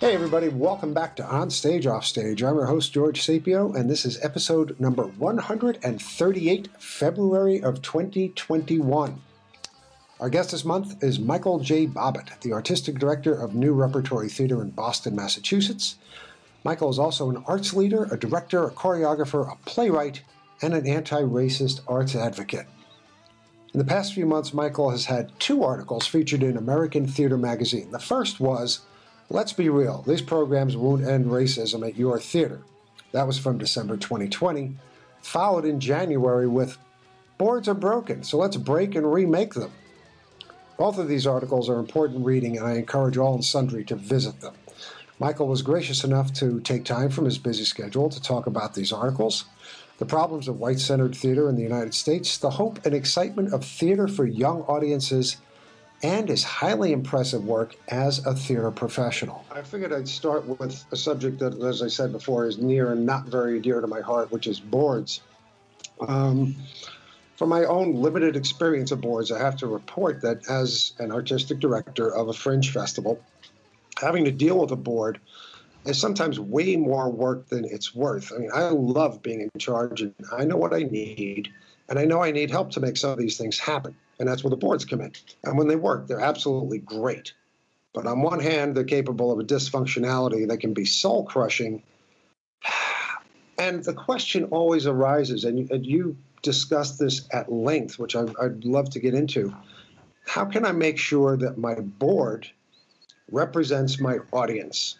Hey, everybody, welcome back to On Stage, Off Stage. I'm your host, George Sapio, and this is episode number 138, February of 2021. Our guest this month is Michael J. Bobbitt, the artistic director of New Repertory Theater in Boston, Massachusetts. Michael is also an arts leader, a director, a choreographer, a playwright, and an anti racist arts advocate. In the past few months, Michael has had two articles featured in American Theater Magazine. The first was Let's be real, these programs won't end racism at your theater. That was from December 2020, followed in January with Boards are broken, so let's break and remake them. Both of these articles are important reading, and I encourage all and sundry to visit them. Michael was gracious enough to take time from his busy schedule to talk about these articles the problems of white centered theater in the United States, the hope and excitement of theater for young audiences, and his highly impressive work as a theater professional. I figured I'd start with a subject that, as I said before, is near and not very dear to my heart, which is boards. Um, from my own limited experience of boards, I have to report that as an artistic director of a fringe festival, having to deal with a board is sometimes way more work than it's worth. I mean, I love being in charge and I know what I need, and I know I need help to make some of these things happen and that's where the boards come in. And when they work, they're absolutely great. But on one hand, they're capable of a dysfunctionality that can be soul crushing. And the question always arises, and you, discussed this at length, which I'd love to get into. How can I make sure that my board represents my audience,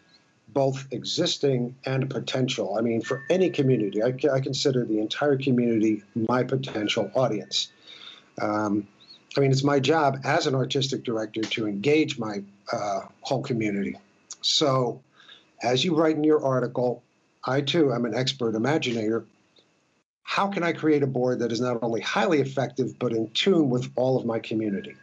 both existing and potential? I mean, for any community, I, I consider the entire community my potential audience. Um, I mean, it's my job as an artistic director to engage my uh, whole community. So, as you write in your article, I too am an expert imaginator. How can I create a board that is not only highly effective, but in tune with all of my community?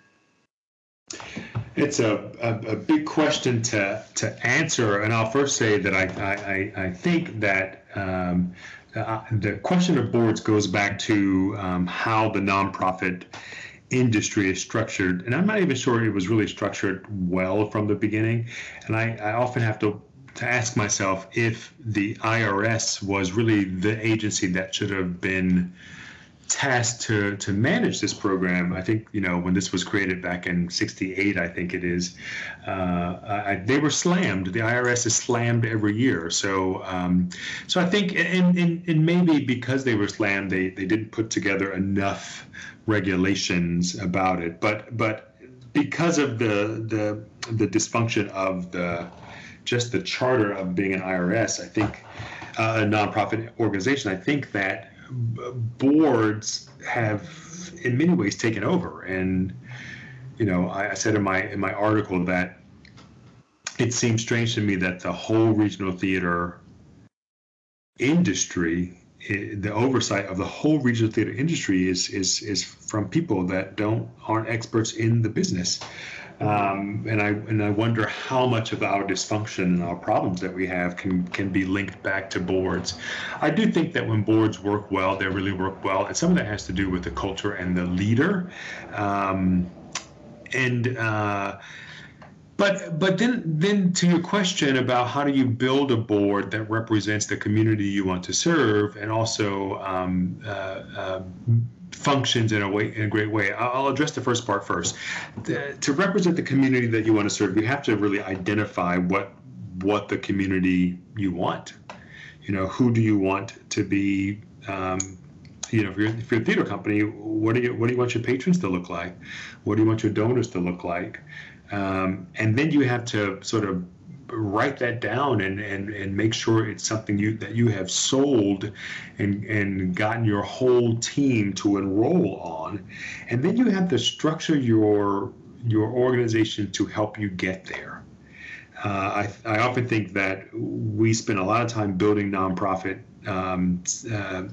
It's a, a, a big question to, to answer. And I'll first say that I, I, I think that um, uh, the question of boards goes back to um, how the nonprofit industry is structured, and I'm not even sure it was really structured well from the beginning. And I, I often have to to ask myself if the IRS was really the agency that should have been tasked to to manage this program. I think you know when this was created back in '68, I think it is. Uh, I, they were slammed. The IRS is slammed every year. So um, so I think and, and and maybe because they were slammed, they they didn't put together enough regulations about it. But but because of the the the dysfunction of the just the charter of being an IRS, I think uh, a nonprofit organization, I think that boards have in many ways taken over. And you know, I, I said in my in my article that it seems strange to me that the whole regional theater industry the oversight of the whole regional theater industry is is is from people that don't aren't experts in the business. Um, and I and I wonder how much of our dysfunction and our problems that we have can can be linked back to boards. I do think that when boards work well, they really work well, and some of that has to do with the culture and the leader. Um, and uh, but but then then to your question about how do you build a board that represents the community you want to serve and also um, uh, uh, functions in a way in a great way. I'll address the first part first. The, to represent the community that you want to serve, you have to really identify what what the community you want. You know, who do you want to be? Um, you know, if you're, if you're a theater company, what do you what do you want your patrons to look like? What do you want your donors to look like? Um, and then you have to sort of write that down and, and, and make sure it's something you that you have sold and, and gotten your whole team to enroll on. And then you have to structure your your organization to help you get there. Uh, I, I often think that we spend a lot of time building nonprofit um, uh,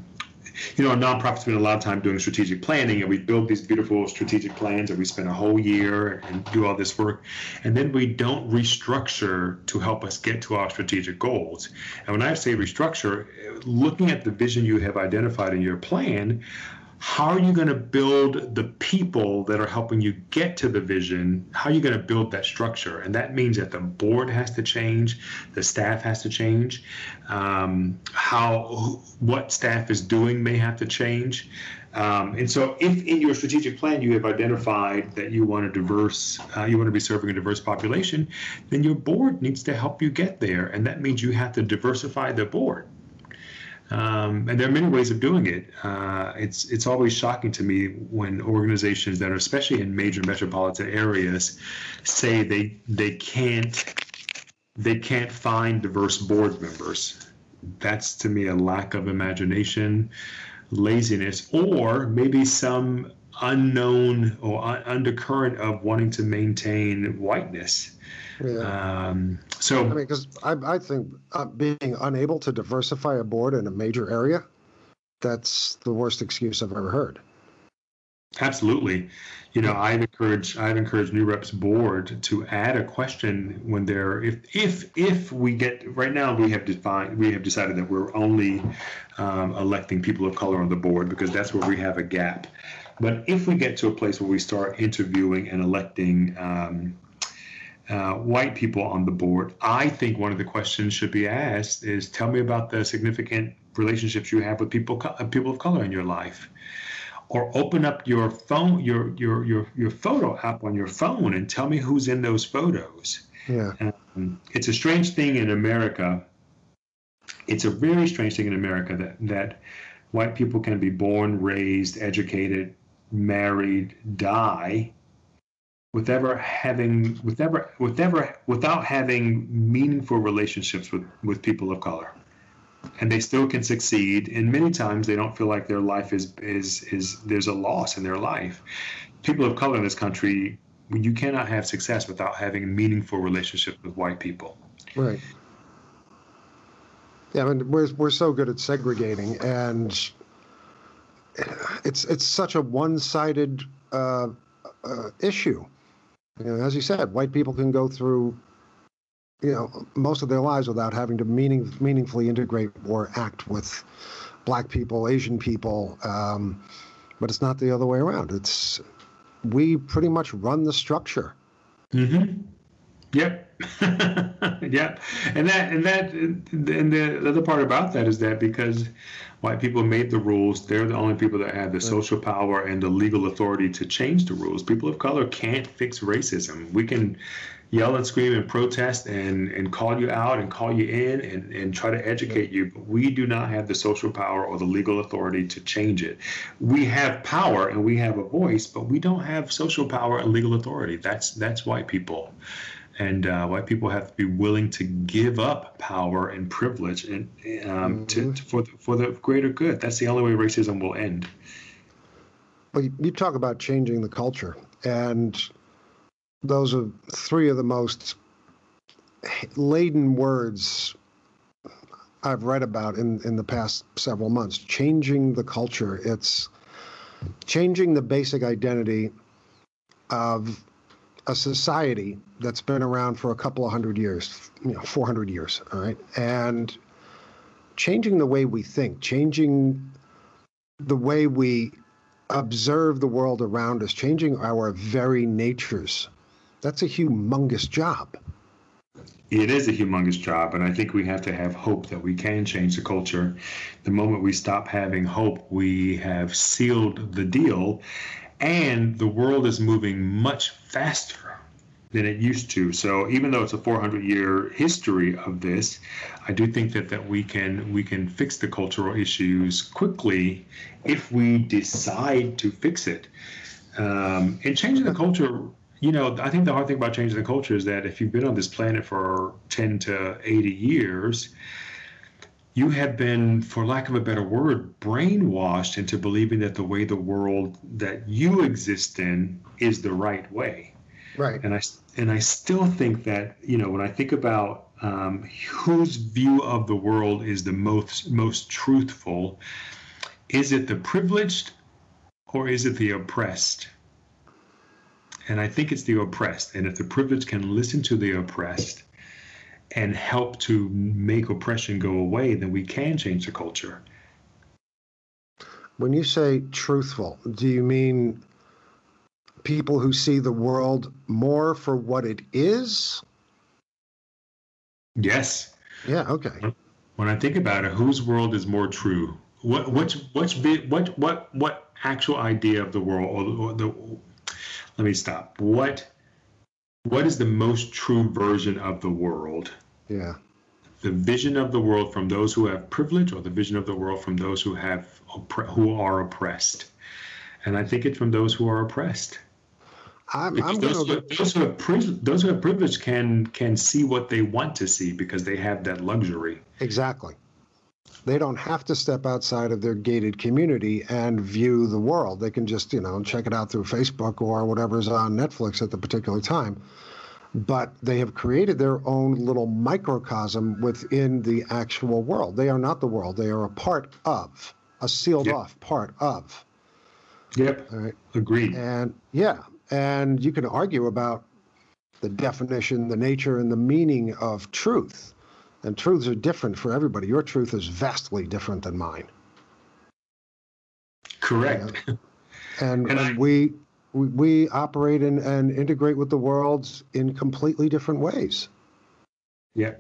you know, a nonprofit spend a lot of time doing strategic planning, and we build these beautiful strategic plans, and we spend a whole year and do all this work, and then we don't restructure to help us get to our strategic goals. And when I say restructure, looking at the vision you have identified in your plan, how are you going to build the people that are helping you get to the vision? How are you going to build that structure? And that means that the board has to change, the staff has to change, um, how what staff is doing may have to change. Um, and so, if in your strategic plan you have identified that you want a diverse, uh, you want to be serving a diverse population, then your board needs to help you get there, and that means you have to diversify the board. Um, and there are many ways of doing it. Uh, it's it's always shocking to me when organizations that are especially in major metropolitan areas say they they can't they can't find diverse board members. That's to me a lack of imagination, laziness, or maybe some unknown or undercurrent of wanting to maintain whiteness. Yeah. Um, so, I mean, because I, I think uh, being unable to diversify a board in a major area, that's the worst excuse I've ever heard. Absolutely. You know, I've encouraged I've encouraged New Reps board to add a question when they're if if if we get right now we have defined we have decided that we're only um, electing people of color on the board because that's where we have a gap. But if we get to a place where we start interviewing and electing um, uh, white people on the board, I think one of the questions should be asked is, "Tell me about the significant relationships you have with people uh, people of color in your life." Or open up your phone, your your your your photo app on your phone, and tell me who's in those photos. Yeah, um, it's a strange thing in America. It's a very strange thing in America that that white people can be born, raised, educated, married, die, with ever having with ever with ever without having meaningful relationships with with people of color. And they still can succeed and many times they don't feel like their life is is is there's a loss in their life. People of color in this country you cannot have success without having a meaningful relationships with white people. Right. Yeah I mean we're we're so good at segregating and it's it's such a one-sided uh, uh, issue you know, as you said, white people can go through, you know, most of their lives without having to meaning, meaningfully integrate or act with black people, Asian people, um, but it's not the other way around. It's we pretty much run the structure. Mm-hmm. Yep. yep. And that and that and the other part about that is that because white people made the rules, they're the only people that have the social power and the legal authority to change the rules. People of color can't fix racism. We can yell and scream and protest and, and call you out and call you in and, and try to educate you, but we do not have the social power or the legal authority to change it. We have power and we have a voice, but we don't have social power and legal authority. That's that's white people and uh, white people have to be willing to give up power and privilege and um, mm-hmm. to, to, for the, for the greater good. That's the only way racism will end. Well, you, you talk about changing the culture, and those are three of the most laden words I've read about in, in the past several months. Changing the culture. It's changing the basic identity of a society that's been around for a couple of hundred years, you know, 400 years, all right? And changing the way we think, changing the way we observe the world around us, changing our very natures. That's a humongous job. It is a humongous job, and I think we have to have hope that we can change the culture. The moment we stop having hope, we have sealed the deal and the world is moving much faster than it used to. So even though it's a 400 year history of this, I do think that that we can we can fix the cultural issues quickly if we decide to fix it. Um, and changing the culture, you know, I think the hard thing about changing the culture is that if you've been on this planet for 10 to 80 years, you have been, for lack of a better word, brainwashed into believing that the way the world that you exist in is the right way. Right. And I and I still think that you know when I think about um, whose view of the world is the most most truthful, is it the privileged or is it the oppressed? And I think it's the oppressed. And if the privileged can listen to the oppressed and help to make oppression go away, then we can change the culture. When you say truthful, do you mean people who see the world more for what it is? Yes. Yeah. Okay. When I think about it, whose world is more true? What which which what what what actual idea of the world or the let me stop. What what is the most true version of the world? Yeah. The vision of the world from those who have privilege or the vision of the world from those who have who are oppressed. And I think it's from those who are oppressed. I'm, I'm those, who, those, who have privilege, those who have privilege can can see what they want to see because they have that luxury. Exactly. They don't have to step outside of their gated community and view the world. They can just, you know, check it out through Facebook or whatever's on Netflix at the particular time. But they have created their own little microcosm within the actual world. They are not the world. They are a part of, a sealed yep. off part of. Yep. All right. Agreed. And yeah, and you can argue about the definition, the nature, and the meaning of truth. And truths are different for everybody. Your truth is vastly different than mine. Correct. And, and, and I, we, we, we operate in, and integrate with the world in completely different ways. Yeah.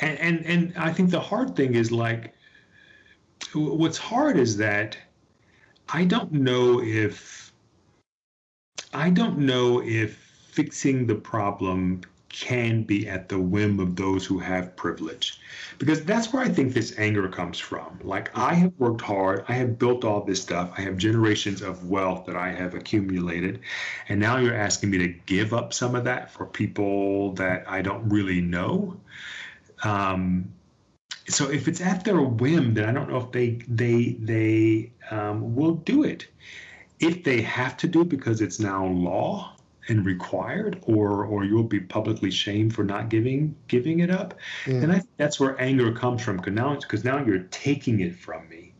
And, and and I think the hard thing is like what's hard is that I don't know if I don't know if fixing the problem can be at the whim of those who have privilege. Because that's where I think this anger comes from. Like, I have worked hard, I have built all this stuff, I have generations of wealth that I have accumulated. And now you're asking me to give up some of that for people that I don't really know. Um, so if it's at their whim, then I don't know if they they they um, will do it if they have to do because it's now law and required or or you'll be publicly shamed for not giving giving it up yeah. and i think that's where anger comes from because now because now you're taking it from me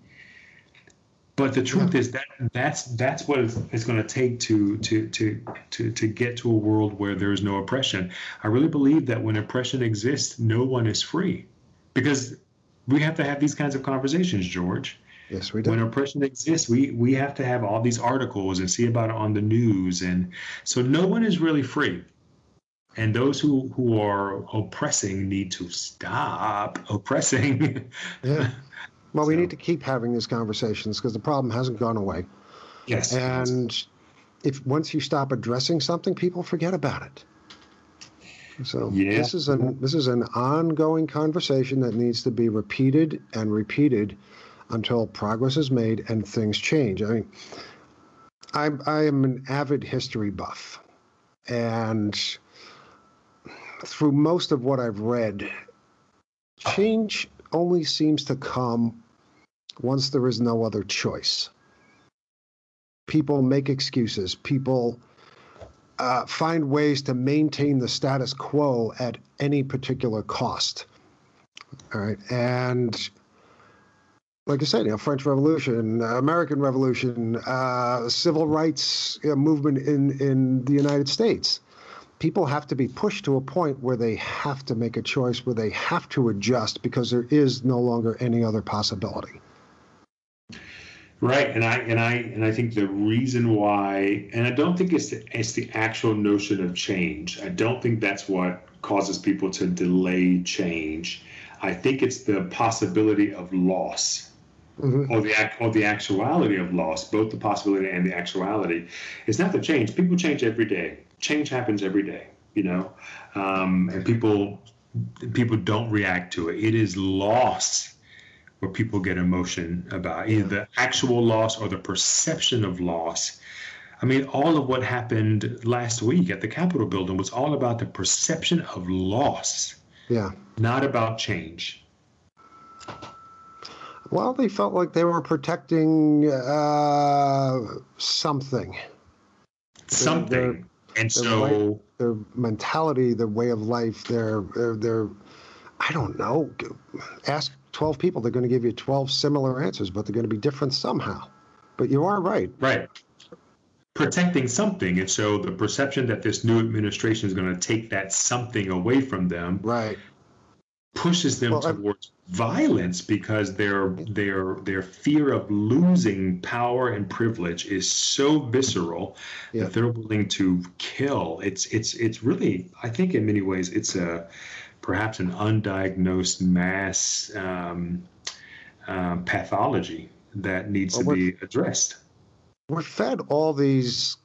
but the truth yeah. is that that's that's what it's, going to take to to to to to get to a world where there's no oppression i really believe that when oppression exists no one is free because we have to have these kinds of conversations george Yes, we do. When oppression exists, we we have to have all these articles and see about it on the news, and so no one is really free. And those who who are oppressing need to stop oppressing. yeah. Well, so. we need to keep having these conversations because the problem hasn't gone away. Yes. And if once you stop addressing something, people forget about it. So yeah. this is an this is an ongoing conversation that needs to be repeated and repeated until progress is made and things change. I mean, I, I am an avid history buff, and through most of what I've read, change only seems to come once there is no other choice. People make excuses. People uh, find ways to maintain the status quo at any particular cost. All right. And like I said, you know, French Revolution, American Revolution, uh, civil rights you know, movement in in the United States. People have to be pushed to a point where they have to make a choice, where they have to adjust because there is no longer any other possibility. Right, and I and I and I think the reason why, and I don't think it's the, it's the actual notion of change. I don't think that's what causes people to delay change. I think it's the possibility of loss mm-hmm. or the or the actuality of loss, both the possibility and the actuality. is not the change. People change every day. Change happens every day, you know, um, and people people don't react to it. It is loss where people get emotion about either the actual loss or the perception of loss. I mean, all of what happened last week at the Capitol building was all about the perception of loss. Yeah. Not about change. Well, they felt like they were protecting uh, something. Something. Their, their, and so their mentality, their way of life, their, their their I don't know. Ask 12 people, they're going to give you 12 similar answers, but they're going to be different somehow. But you are right. Right. Protecting something. And so the perception that this new administration is going to take that something away from them. Right pushes them well, towards I'm... violence because their their their fear of losing power and privilege is so visceral yeah. that they're willing to kill. It's it's it's really I think in many ways it's a perhaps an undiagnosed mass um, uh, pathology that needs well, to be addressed. We're fed all these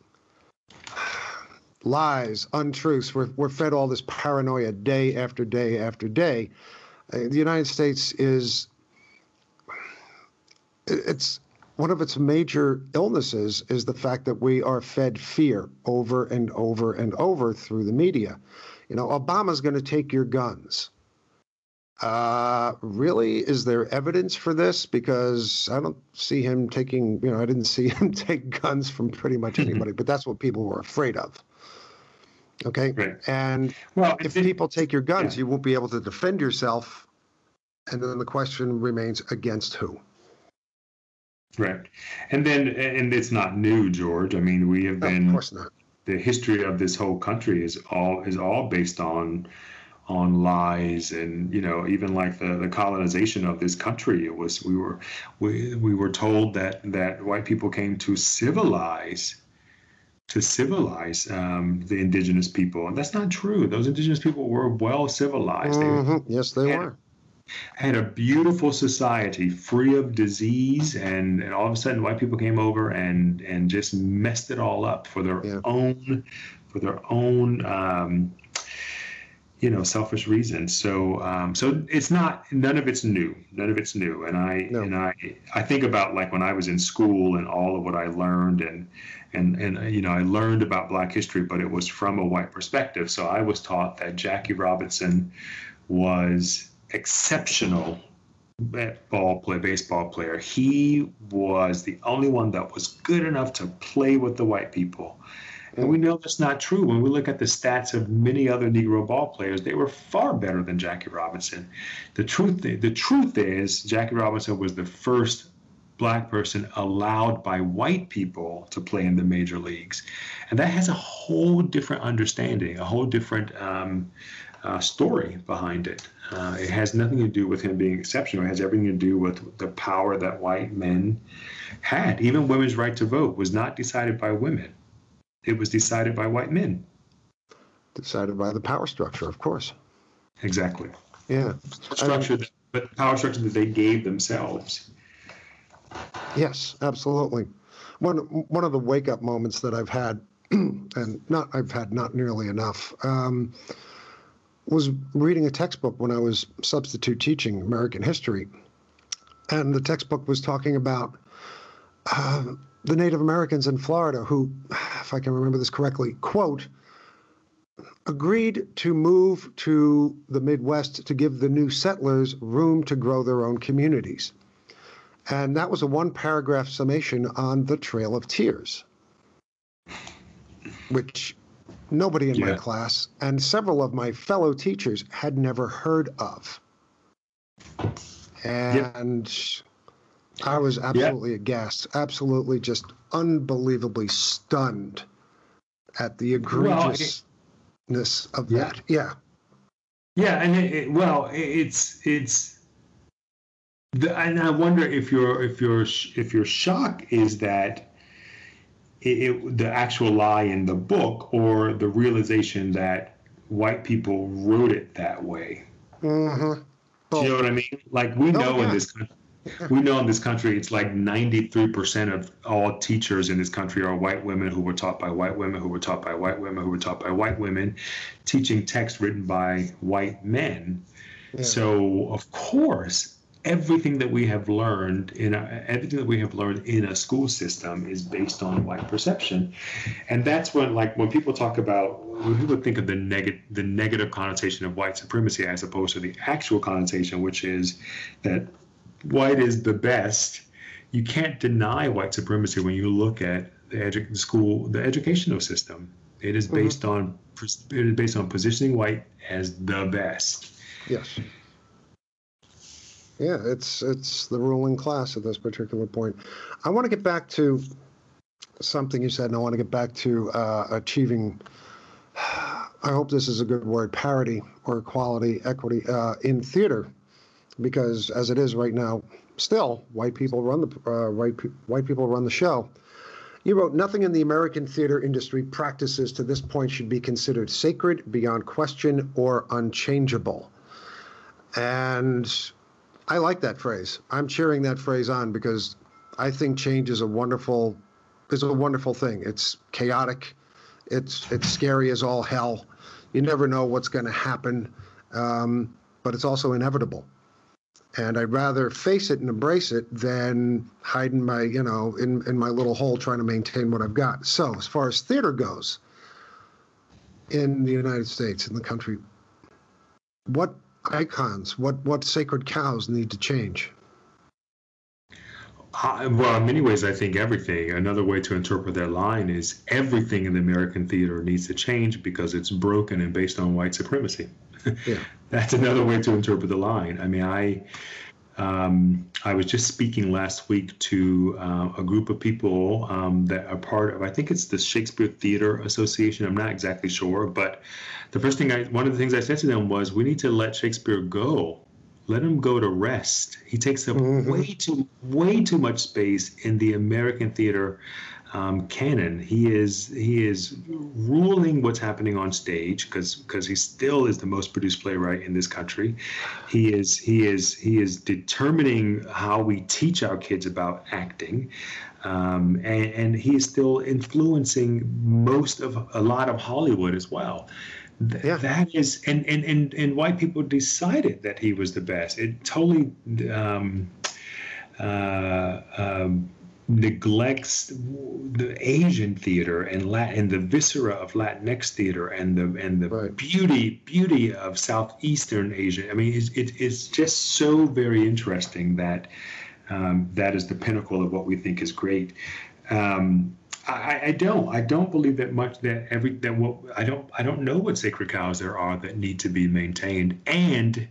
lies, untruths. We're, we're fed all this paranoia day after day after day. Uh, the United States is, it's one of its major illnesses is the fact that we are fed fear over and over and over through the media. You know, Obama's going to take your guns. Uh, really, is there evidence for this? Because I don't see him taking, you know, I didn't see him take guns from pretty much anybody, but that's what people were afraid of. Okay. Right. And well, if people take your guns, yeah. you won't be able to defend yourself. And then the question remains against who? Right. And then, and it's not new, George. I mean, we have been, of course not. The history of this whole country is all is all based on on lies and you know even like the, the colonization of this country it was we were we, we were told that that white people came to civilize to civilize um, the indigenous people, and that's not true. Those indigenous people were well civilized. Mm-hmm. They, yes, they had, were. Had a beautiful society, free of disease, and, and all of a sudden, white people came over and and just messed it all up for their yeah. own for their own um, you know selfish reasons so um, so it's not none of it's new none of it's new and i no. and i i think about like when i was in school and all of what i learned and and and you know I learned about Black history, but it was from a white perspective. So I was taught that Jackie Robinson was exceptional ball play baseball player. He was the only one that was good enough to play with the white people. And we know that's not true. When we look at the stats of many other Negro ball players, they were far better than Jackie Robinson. The truth, the truth is, Jackie Robinson was the first black person allowed by white people to play in the major leagues. And that has a whole different understanding, a whole different um, uh, story behind it. Uh, it has nothing to do with him being exceptional. It has everything to do with the power that white men had. Even women's right to vote was not decided by women, it was decided by white men. Decided by the power structure, of course. Exactly. Yeah. Structure, I mean, but power structure that they gave themselves. Yes, absolutely. One one of the wake up moments that I've had, and not I've had not nearly enough, um, was reading a textbook when I was substitute teaching American history, and the textbook was talking about uh, the Native Americans in Florida who, if I can remember this correctly, quote agreed to move to the Midwest to give the new settlers room to grow their own communities. And that was a one paragraph summation on the Trail of Tears, which nobody in yeah. my class and several of my fellow teachers had never heard of. And yep. I was absolutely yep. aghast, absolutely just unbelievably stunned at the egregiousness well, it, of yeah. that. Yeah. Yeah, and it, it, well, it's it's the, and I wonder if your if your if your shock is that it, the actual lie in the book or the realization that white people wrote it that way. Mm-hmm. Do you know what I mean? Like we oh, know yeah. in this country, we know in this country it's like 93% of all teachers in this country are white women who were taught by white women who were taught by white women who were taught by white women teaching text written by white men yeah. so of course everything that we have learned in a, everything that we have learned in a school system is based on white perception and that's when like when people talk about when people think of the negative the negative connotation of white supremacy as opposed to the actual connotation which is that white is the best you can't deny white supremacy when you look at the, edu- the school the educational system it is mm-hmm. based mm-hmm. on it is based on positioning white as the best yes yeah, it's it's the ruling class at this particular point. I want to get back to something you said, and I want to get back to uh, achieving I hope this is a good word, parity or equality, equity uh, in theater, because as it is right now, still white people run the uh, white white people run the show. You wrote nothing in the American theater industry practices to this point should be considered sacred, beyond question, or unchangeable. And I like that phrase. I'm cheering that phrase on because I think change is a wonderful is a wonderful thing. It's chaotic. It's it's scary as all hell. You never know what's going to happen, um, but it's also inevitable. And I'd rather face it and embrace it than hide in my you know in in my little hole trying to maintain what I've got. So as far as theater goes, in the United States, in the country, what icons, what what sacred cows need to change? Uh, well, in many ways, I think everything. Another way to interpret that line is everything in the American theater needs to change because it's broken and based on white supremacy. Yeah. That's another way to interpret the line. I mean, I um, I was just speaking last week to uh, a group of people um, that are part of, I think it's the Shakespeare Theater Association. I'm not exactly sure, but the first thing I, one of the things I said to them was, we need to let Shakespeare go. Let him go to rest. He takes up mm-hmm. way too, way too much space in the American theater um, canon. He is he is ruling what's happening on stage because because he still is the most produced playwright in this country. He is he is he is determining how we teach our kids about acting. Um, and, and he is still influencing most of a lot of Hollywood as well. yeah. That is, and, and and and white people decided that he was the best. It totally um, uh, um, neglects the Asian theater and Latin, and the viscera of Latinx theater and the and the right. beauty beauty of southeastern Asia. I mean, it's, it, it's just so very interesting that um, that is the pinnacle of what we think is great. Um, I, I, don't. I don't believe that much. That every that what I don't. I don't know what sacred cows there are that need to be maintained. And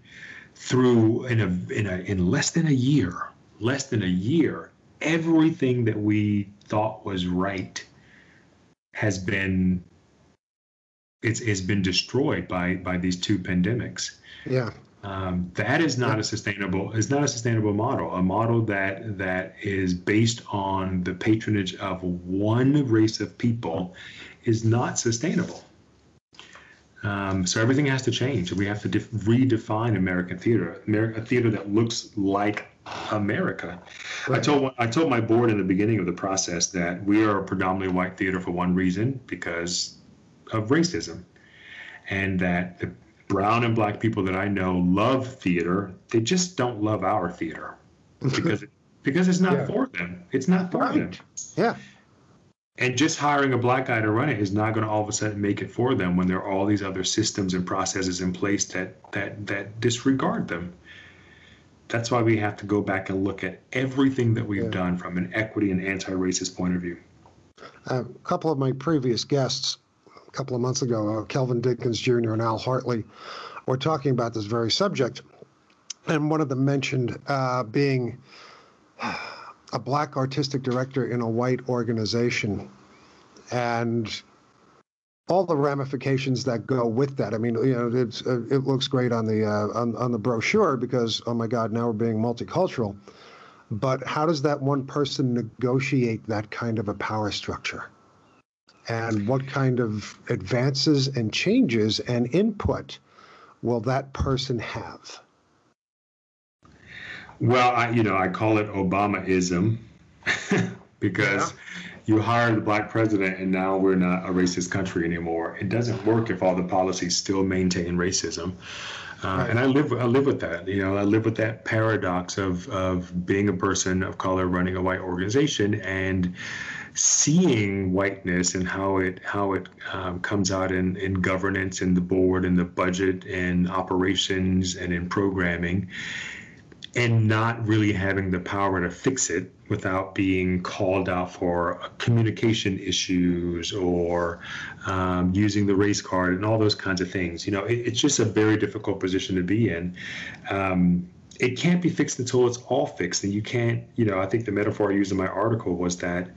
through in a in a in less than a year, less than a year, everything that we thought was right has been it's, it's been destroyed by by these two pandemics. Yeah. Um, that is not a sustainable is not a sustainable model. A model that that is based on the patronage of one race of people is not sustainable. Um, so everything has to change. We have to def- redefine American theater, America, a theater that looks like America. Right. I told I told my board in the beginning of the process that we are a predominantly white theater for one reason because of racism, and that the brown and black people that I know love theater. They just don't love our theater because it, because it's not yeah. for them. It's not for right. them. Yeah. And just hiring a black guy to run it is not going to all of a sudden make it for them when there are all these other systems and processes in place that that that disregard them that's why we have to go back and look at everything that we've yeah. done from an equity and anti-racist point of view. Uh, a couple of my previous guests, a couple of months ago, uh, Kelvin Dickens Jr. and Al Hartley, were talking about this very subject, and one of them mentioned uh, being a black artistic director in a white organization, and all the ramifications that go with that. I mean, you know, it's uh, it looks great on the uh, on on the brochure because oh my God, now we're being multicultural. But how does that one person negotiate that kind of a power structure? And what kind of advances and changes and input will that person have? Well, I, you know, I call it Obamaism because yeah you hired the black president and now we're not a racist country anymore. It doesn't work if all the policies still maintain racism. Uh, right. And I live, I live with that. You know, I live with that paradox of of being a person of color running a white organization and seeing whiteness and how it how it um, comes out in in governance in the board and the budget and operations and in programming and not really having the power to fix it without being called out for communication issues or um, using the race card and all those kinds of things. You know, it, it's just a very difficult position to be in. Um, it can't be fixed until it's all fixed. And you can't, you know, I think the metaphor I used in my article was that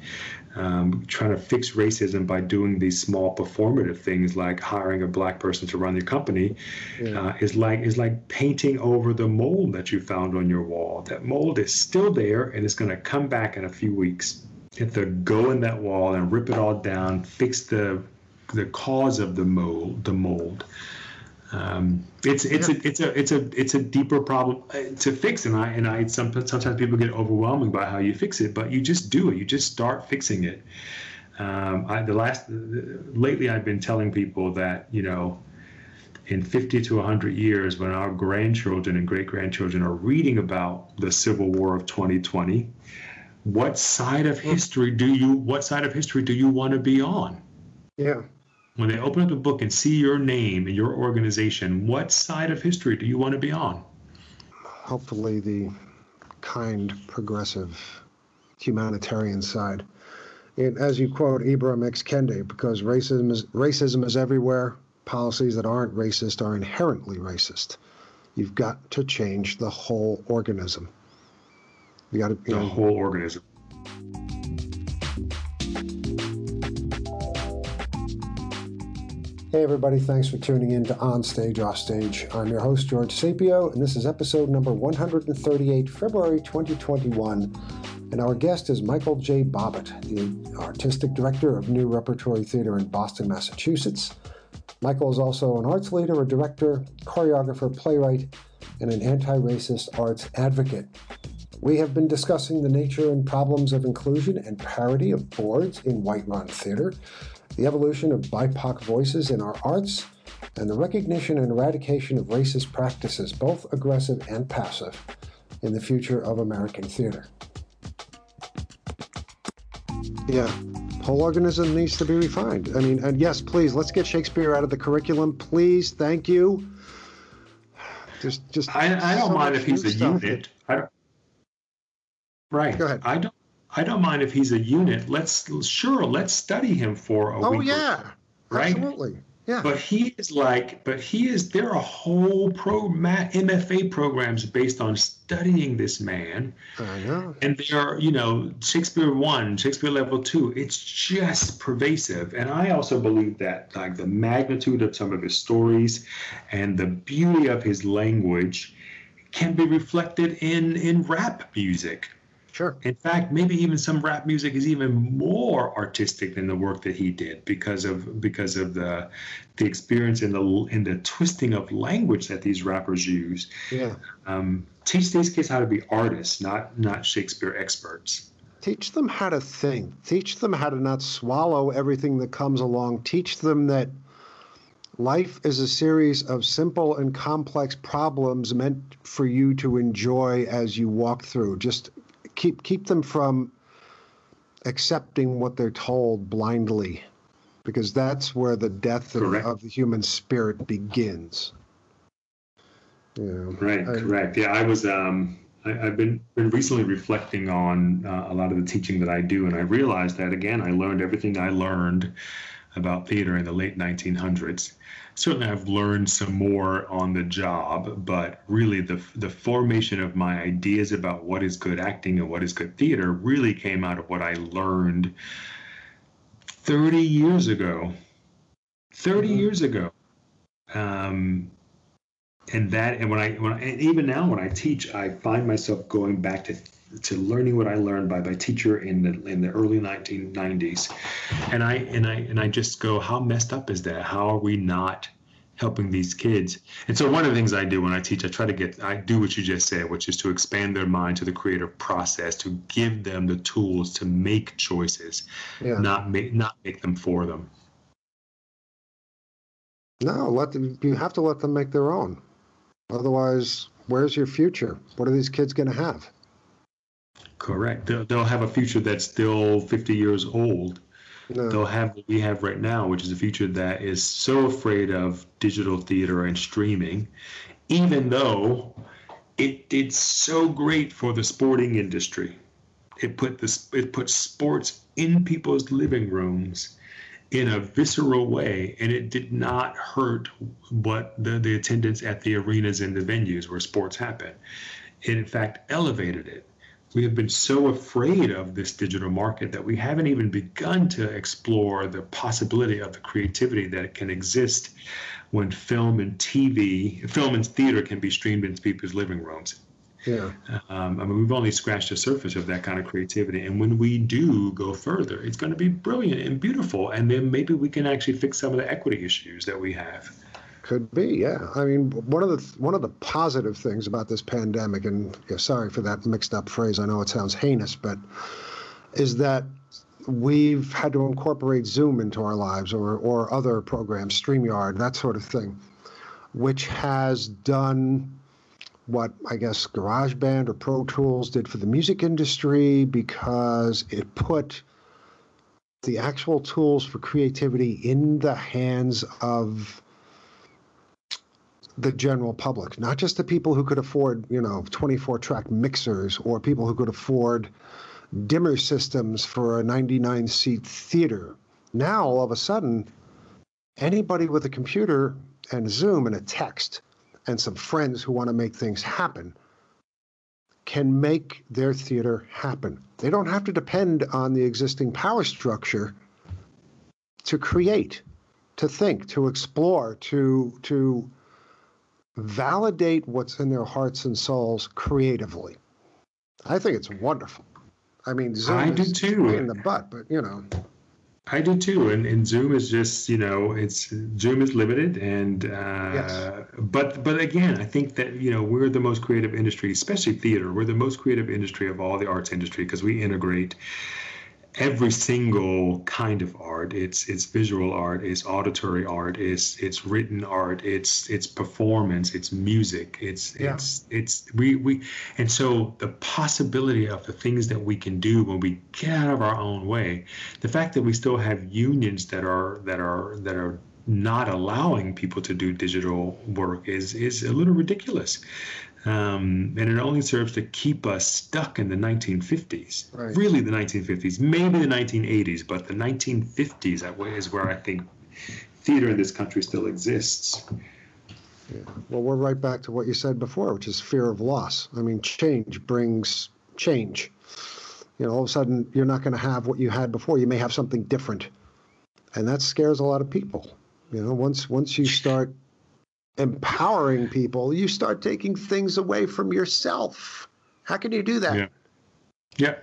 um, trying to fix racism by doing these small performative things like hiring a black person to run your company yeah. uh, is like is like painting over the mold that you found on your wall. That mold is still there and it's going to come back in a few weeks. You have to go in that wall and rip it all down, fix the the cause of the mold, the mold. Um, it's it's yeah. a it's a it's a it's a deeper problem uh, to fix, and I and I some, sometimes people get overwhelming by how you fix it, but you just do it. You just start fixing it. Um, I, the last lately, I've been telling people that you know, in 50 to 100 years, when our grandchildren and great grandchildren are reading about the Civil War of 2020, what side of history do you what side of history do you want to be on? Yeah when they open up the book and see your name and your organization, what side of history do you want to be on? Hopefully, the kind, progressive, humanitarian side. And as you quote Ibram X. Kendi, because racism is, racism is everywhere, policies that aren't racist are inherently racist. You've got to change the whole organism. You got to, the know, whole organism. Hey, everybody, thanks for tuning in to On Stage, Off Stage. I'm your host, George Sapio, and this is episode number 138, February 2021. And our guest is Michael J. Bobbitt, the artistic director of New Repertory Theater in Boston, Massachusetts. Michael is also an arts leader, a director, choreographer, playwright, and an anti racist arts advocate. We have been discussing the nature and problems of inclusion and parity of boards in white run theater, the evolution of BIPOC voices in our arts, and the recognition and eradication of racist practices, both aggressive and passive, in the future of American theater. Yeah, whole organism needs to be refined. I mean, and yes, please, let's get Shakespeare out of the curriculum, please. Thank you. Just, just. I, I don't so mind if he's a unit. I don't, right. Go ahead. I don't. I don't mind if he's a unit. Let's sure let's study him for a oh, week. Oh yeah, right. Absolutely. Yeah. But he is like, but he is. There are whole pro MFA programs based on studying this man. I know. And there are, you know, Shakespeare one, Shakespeare level two. It's just pervasive. And I also believe that, like, the magnitude of some of his stories, and the beauty of his language, can be reflected in in rap music. Sure. In fact, maybe even some rap music is even more artistic than the work that he did because of because of the the experience and the in the twisting of language that these rappers use. Yeah. Um, teach these kids how to be artists, not not Shakespeare experts. Teach them how to think. Teach them how to not swallow everything that comes along. Teach them that life is a series of simple and complex problems meant for you to enjoy as you walk through. Just keep keep them from accepting what they're told blindly because that's where the death of, of the human spirit begins. Yeah right I, correct. Yeah i was um I, have been been recently reflecting on uh, a lot of the teaching that I do, and I realized that again, I learned everything I learned about theater in the late 1900s certainly I've learned some more on the job, but really the the formation of my ideas about what is good acting and what is good theater really came out of what I learned 30 years ago. 30 mm-hmm. years ago. Um, and that and when I when I, and even now when I teach, I find myself going back to to learning what I learned by my teacher in the in the early 1990s, and I and I and I just go, how messed up is that? How are we not helping these kids? And so one of the things I do when I teach, I try to get I do what you just said, which is to expand their mind to the creative process, to give them the tools to make choices, yeah. not make not make them for them. No, let them. You have to let them make their own. Otherwise, where's your future? What are these kids going to have? Correct. They'll, they'll have a future that's still 50 years old. No. They'll have what we have right now, which is a future that is so afraid of digital theater and streaming, even though it did so great for the sporting industry. It put this it put sports in people's living rooms in a visceral way, and it did not hurt what the, the attendance at the arenas and the venues where sports happen it in fact elevated it. We have been so afraid of this digital market that we haven't even begun to explore the possibility of the creativity that can exist when film and TV, film and theater can be streamed into people's living rooms. Yeah. Um, I mean, we've only scratched the surface of that kind of creativity. And when we do go further, it's going to be brilliant and beautiful. And then maybe we can actually fix some of the equity issues that we have. Could be, yeah. I mean, one of the one of the positive things about this pandemic, and yeah, sorry for that mixed up phrase. I know it sounds heinous, but is that we've had to incorporate Zoom into our lives or or other programs, StreamYard, that sort of thing, which has done what I guess GarageBand or Pro Tools did for the music industry because it put the actual tools for creativity in the hands of the general public, not just the people who could afford, you know, 24 track mixers or people who could afford dimmer systems for a 99 seat theater. Now, all of a sudden, anybody with a computer and Zoom and a text and some friends who want to make things happen can make their theater happen. They don't have to depend on the existing power structure to create, to think, to explore, to to validate what's in their hearts and souls creatively. I think it's wonderful. I mean, Zoom I do too. in the butt, but you know, I do too, and, and Zoom is just you know it's Zoom is limited, and uh, Yes. but but again, I think that you know we're the most creative industry, especially theater. We're the most creative industry of all the arts industry because we integrate every single kind of art. It's it's visual art, it's auditory art, it's it's written art, it's it's performance, it's music, it's Yeah. it's it's we we and so the possibility of the things that we can do when we get out of our own way, the fact that we still have unions that are that are that are not allowing people to do digital work is is a little ridiculous. Um, and it only serves to keep us stuck in the 1950s. Right. Really, the 1950s, maybe the 1980s, but the 1950s that way is where I think theater in this country still exists. well, we're right back to what you said before, which is fear of loss. I mean, change brings change. You know, all of a sudden, you're not going to have what you had before. You may have something different, and that scares a lot of people. You know, once once you start empowering people, you start taking things away from yourself. How can you do that? Yeah. Yeah,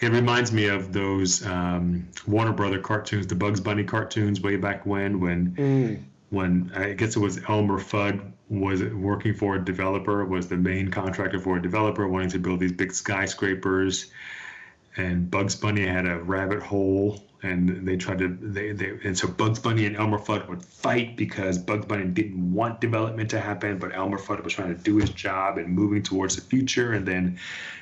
it reminds me of those um, Warner Brother cartoons, the Bugs Bunny cartoons, way back when, when Mm, when I guess it was Elmer Fudd was working for a developer, was the main contractor for a developer wanting to build these big skyscrapers, and Bugs Bunny had a rabbit hole, and they tried to they, they and so Bugs Bunny and Elmer Fudd would fight because Bugs Bunny didn't want development to happen, but Elmer Fudd was trying to do his job and moving towards the future, and then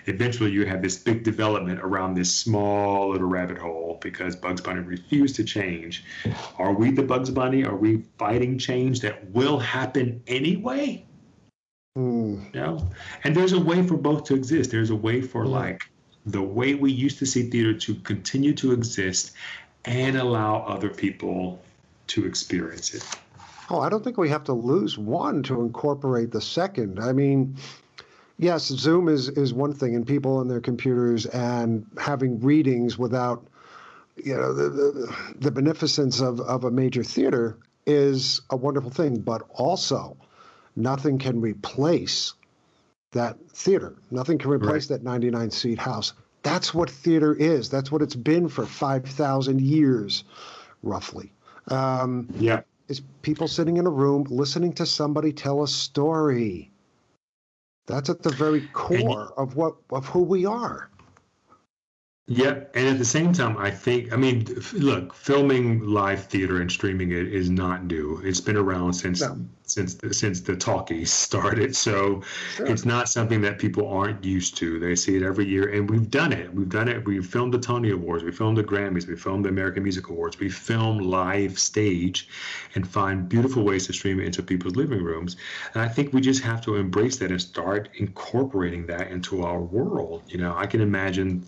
eventually you have this big development around this small little rabbit hole because Bugs Bunny refused to change. Are we the Bugs Bunny? Are we fighting change that will happen anyway? mm, know? And there's a way for both to exist. There's a way for Yeah. like the way we used to see theater to continue to exist and allow other people to experience it. Oh, I don't think we have to lose one to incorporate the second. I mean, yes, Zoom is is one thing, and people on their computers and having readings without, you know, the the, the beneficence of of a major theater is a wonderful thing. But also, nothing can replace that theater. Nothing can replace that 99 seat house. That's what theater is. That's what it's been for 5,000 years, roughly. Um, Yeah. is people sitting in a room listening to somebody tell a story. That's at the very core of what of who we are. Yeah, and at the same time, I think I mean, look, filming live theater and streaming it is not new. It's been around since No. since the, since the talkies started. So Sure. it's not something that people aren't used to. They see it every year, and we've done it. We've done it. We've filmed the Tony Awards. We filmed the Grammys. We filmed the American Music Awards. We film live stage, and find beautiful ways to stream it into people's living rooms. And I think we just have to embrace that and start incorporating that into our world. You know, I can imagine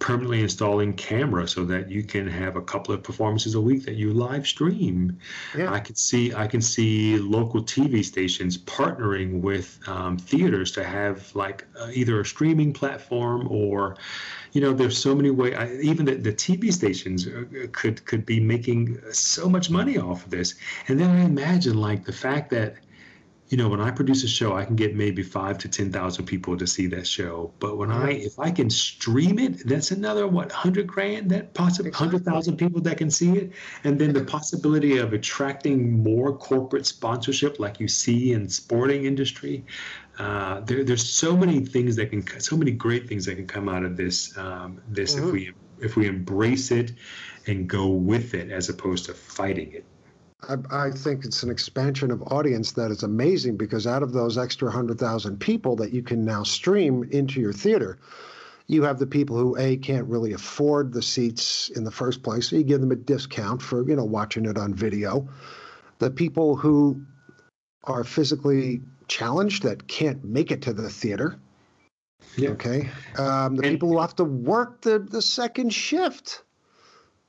permanently installing camera so that you can have a couple of performances a week that you live stream. Yeah. I can see I can see local TV stations partnering with um, theaters to have like uh, either a streaming platform or you know there's so many ways even the, the tv stations uh, could could be making so much money off of this and then i imagine like the fact that you know, when I produce a show, I can get maybe five to ten thousand people to see that show. But when I, if I can stream it, that's another what hundred grand, that possibly hundred thousand people that can see it, and then the possibility of attracting more corporate sponsorship, like you see in sporting industry. Uh, there, there's so many things that can, so many great things that can come out of this. Um, this mm-hmm. if we if we embrace it and go with it as opposed to fighting it. I, I, think it's an expansion of audience that is amazing because out of those extra 100,000 people that you can now stream into your theater, you have the people who a can't really afford the seats in the first place, so you give them a discount for you know watching it on video. The people who are physically challenged that can't make it to the theater. Yeah. Okay. Um, the and, people who have to work the the second shift,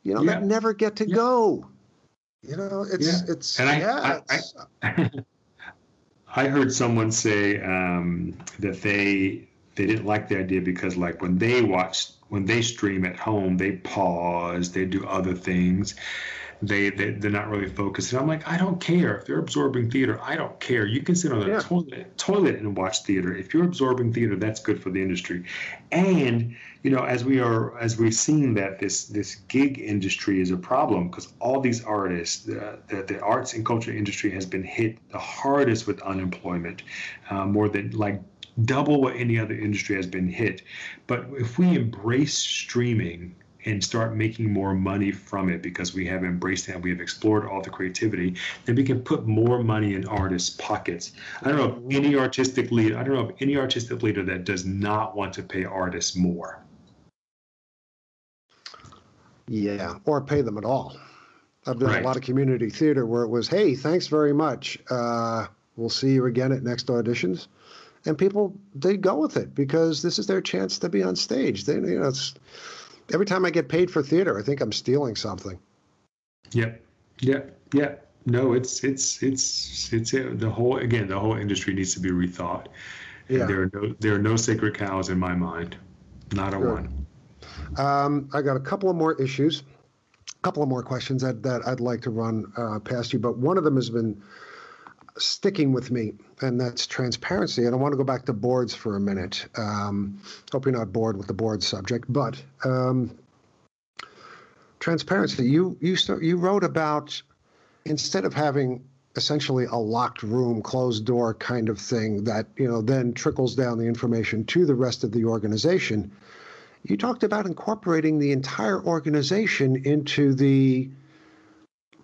you know, yeah. that never get to yeah. go. You know, it's yeah. it's and I, yeah. I, I, I, heard someone say um, that they they didn't like the idea because like when they watch when they stream at home, they pause, they do other things they, they they're not really focused. And I'm like, I don't care if they're absorbing theater. I don't care. You can sit on the yeah. toilet toilet and watch theater. If you're absorbing theater, that's good for the industry. And you know, as we are as we've seen that this this gig industry is a problem because all these artists, the, the, the arts and culture industry has been hit the hardest with unemployment, uh, more than like double what any other industry has been hit. But if we embrace streaming and start making more money from it because we have embraced that, we have explored all the creativity, then we can put more money in artists' pockets. I don't know of any artistic leader, I don't know of any artistic leader that does not want to pay artists more. Yeah, or pay them at all. I've done right. a lot of community theater where it was, hey, thanks very much. Uh, we'll see you again at next auditions. And people, they go with it because this is their chance to be on stage. They, you know, it's, every time I get paid for theater, I think I'm stealing something. Yep. Yep. Yep. No, it's it's it's it's the whole again the whole industry needs to be rethought. Yeah. there are no there are no sacred cows in my mind, not a sure. one. Um, I got a couple of more issues, a couple of more questions that, that I'd like to run uh, past you, but one of them has been sticking with me, and that's transparency. And I want to go back to boards for a minute. Um, hope you're not bored with the board subject, but um, transparency. You you you wrote about instead of having essentially a locked room, closed door kind of thing that you know then trickles down the information to the rest of the organization. You talked about incorporating the entire organization into the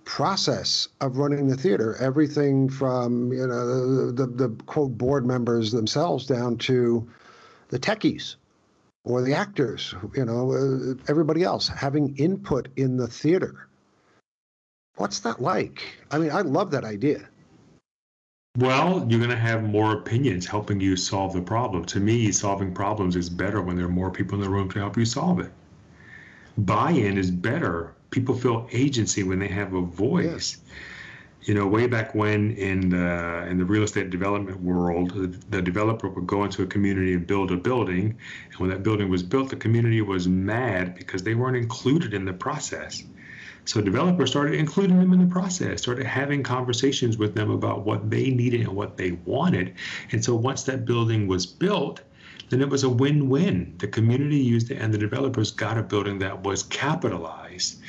process of running the theater. Everything from you know the, the, the quote board members themselves down to the techies or the actors. You know uh, everybody else having input in the theater. What's that like? I mean, I love that idea. Well, you're going to have more opinions helping you solve the problem. To me, solving problems is better when there are more people in the room to help you solve it. Buy in is better people feel agency when they have a voice. Yeah. You know, way back when in the in the real estate development world, the, the developer would go into a community and build a building, and when that building was built, the community was mad because they weren't included in the process. So developers started including them in the process, started having conversations with them about what they needed and what they wanted. And so once that building was built, then it was a win-win. The community used it and the developers got a building that was capitalized.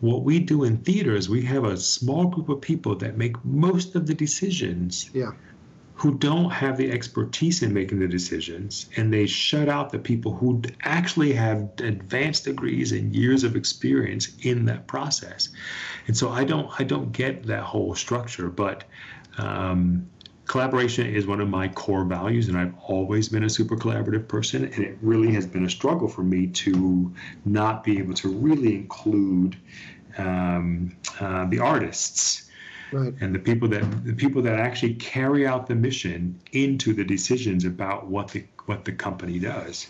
What we do in theater is we have a small group of people that make most of the decisions. Yeah. Who don't have the expertise in making the decisions, and they shut out the people who actually have advanced degrees and years of experience in that process. And so I don't, I don't get that whole structure, but um, collaboration is one of my core values, and I've always been a super collaborative person. And it really has been a struggle for me to not be able to really include um, uh, the artists. Right. And the people that the people that actually carry out the mission into the decisions about what the what the company does,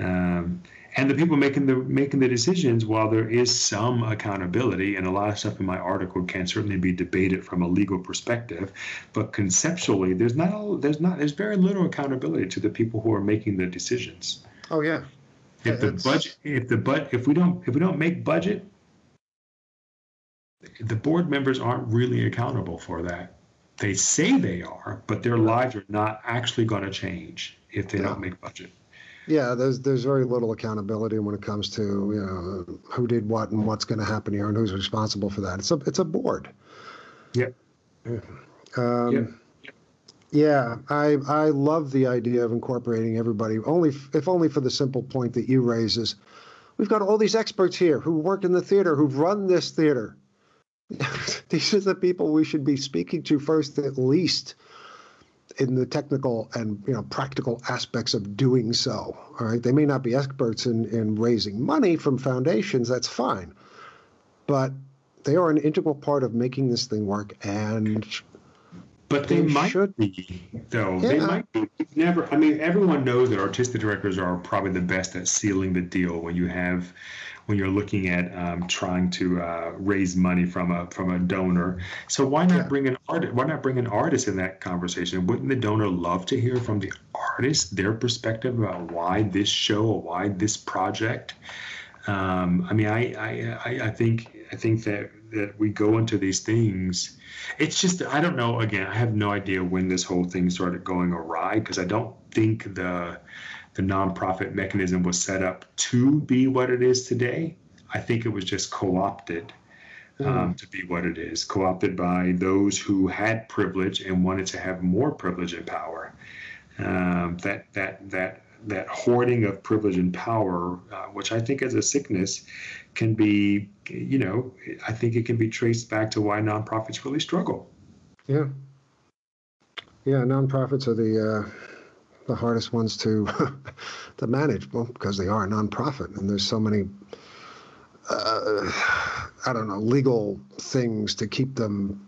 um, and the people making the making the decisions while there is some accountability and a lot of stuff in my article can certainly be debated from a legal perspective but conceptually there's not all, there's not there's very little accountability to the people who are making the decisions. Oh yeah. If the budget if the but if we don't if we don't make budget the board members aren't really accountable for that. They say they are but their lives are not actually going to change if they yeah. don't make budget yeah, there's there's very little accountability when it comes to you know who did what and what's going to happen here and who's responsible for that. It's a it's a board. Yeah. Um, yeah. Yeah, I I love the idea of incorporating everybody. Only if only for the simple point that you raise is, we've got all these experts here who work in the theater, who've run this theater. These are the people we should be speaking to first, at least in the technical and you know practical aspects of doing so. All right, they may not be experts in in raising money from foundations. That's fine, but they are an integral part of making this thing work. And but they, they might should. be though. Yeah. They might be. Never. I mean, everyone knows that artistic directors are probably the best at sealing the deal when you have when you're looking at um, trying to uh, raise money from a from a donor. So why not bring an artist? Why not bring an artist in that conversation? Wouldn't the donor love to hear from the artist their perspective about why this show or why this project? Um, I mean, I, I I think I think that that we go into these things. It's just I don't know. Again, I have no idea when this whole thing started going awry because I don't think the the nonprofit mechanism was set up to be what it is today. I think it was just co opted um, mm. to be what it is, co opted by those who had privilege and wanted to have more privilege and power. Um, that, that, that, that hoarding of privilege and power, uh, which I think is a sickness, can be, you know, I think it can be traced back to why nonprofits really struggle. Yeah. Yeah, nonprofits are the. Uh the hardest ones to to manage, well, because they are a nonprofit, and there's so many. Uh, I don't know legal things to keep them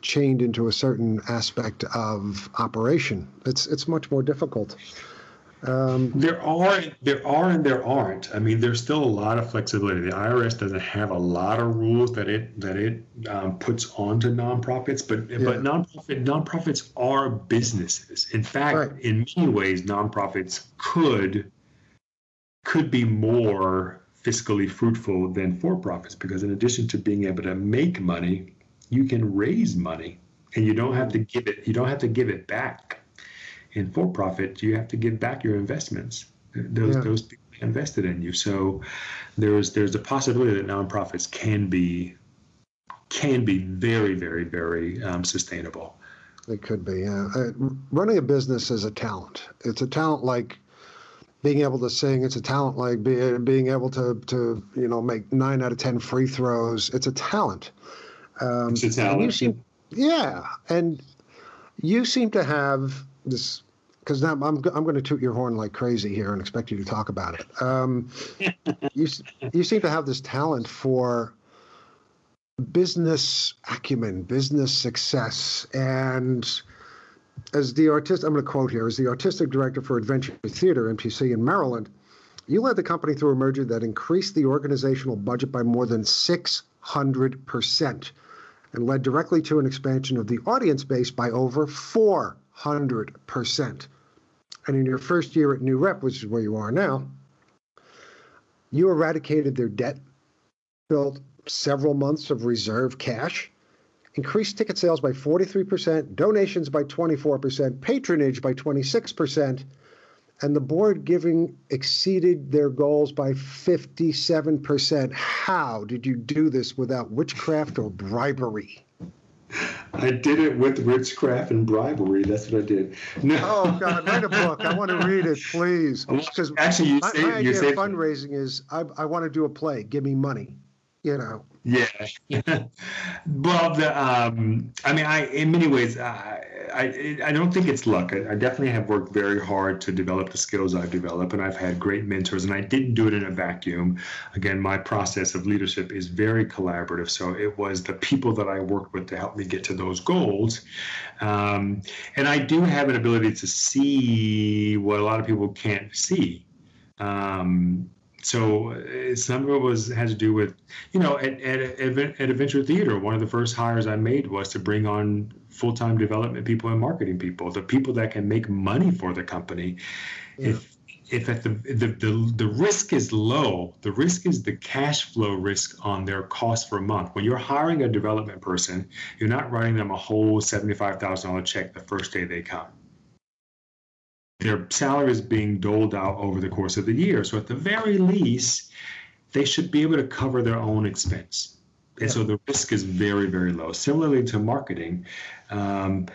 chained into a certain aspect of operation. It's it's much more difficult. Um, there are there are and there aren't. I mean, there's still a lot of flexibility. The IRS doesn't have a lot of rules that it that it um, puts onto nonprofits, but yeah. but nonprofit nonprofits are businesses. In fact, right. in many ways, nonprofits could could be more fiscally fruitful than for profits because in addition to being able to make money, you can raise money, and you don't have to give it. You don't have to give it back in for profit, you have to give back your investments. Those yeah. those people invested in you. So there's there's a possibility that nonprofits can be can be very very very um, sustainable. It could be. Yeah. Uh, running a business is a talent. It's a talent like being able to sing. It's a talent like be, being able to to you know make nine out of ten free throws. It's a talent. Um, it's a talent. You seem, yeah, and you seem to have this because now I'm I'm going to toot your horn like crazy here and expect you to talk about it. Um, you you seem to have this talent for business acumen, business success, and as the artist, I'm going to quote here, as the artistic director for Adventure Theater (MTC) in Maryland, you led the company through a merger that increased the organizational budget by more than 600 percent, and led directly to an expansion of the audience base by over 400 percent and in your first year at New Rep, which is where you are now, you eradicated their debt, built several months of reserve cash, increased ticket sales by 43%, donations by 24%, patronage by 26%, and the board giving exceeded their goals by 57%. How did you do this without witchcraft or bribery? I did it with witchcraft and bribery. That's what I did. No. Oh God, write a book. I want to read it, please. Because actually, you my, say, my idea of fundraising is I, I want to do a play. Give me money. You know. Yeah. well, the um, I mean, I in many ways, I I, I don't think it's luck. I, I, definitely have worked very hard to develop the skills I've developed, and I've had great mentors. And I didn't do it in a vacuum. Again, my process of leadership is very collaborative. So it was the people that I worked with to help me get to those goals. Um, and I do have an ability to see what a lot of people can't see. Um, so uh, some of it was had to do with, you know, at, at, at Adventure Theater, one of the first hires I made was to bring on full-time development people and marketing people, the people that can make money for the company. Yeah. If if at the, the, the the risk is low, the risk is the cash flow risk on their cost per month. When you're hiring a development person, you're not writing them a whole seventy-five thousand dollar check the first day they come their salary is being doled out over the course of the year. So at the very least, they should be able to cover their own expense. And so the risk is very, very low. Similarly to marketing, um,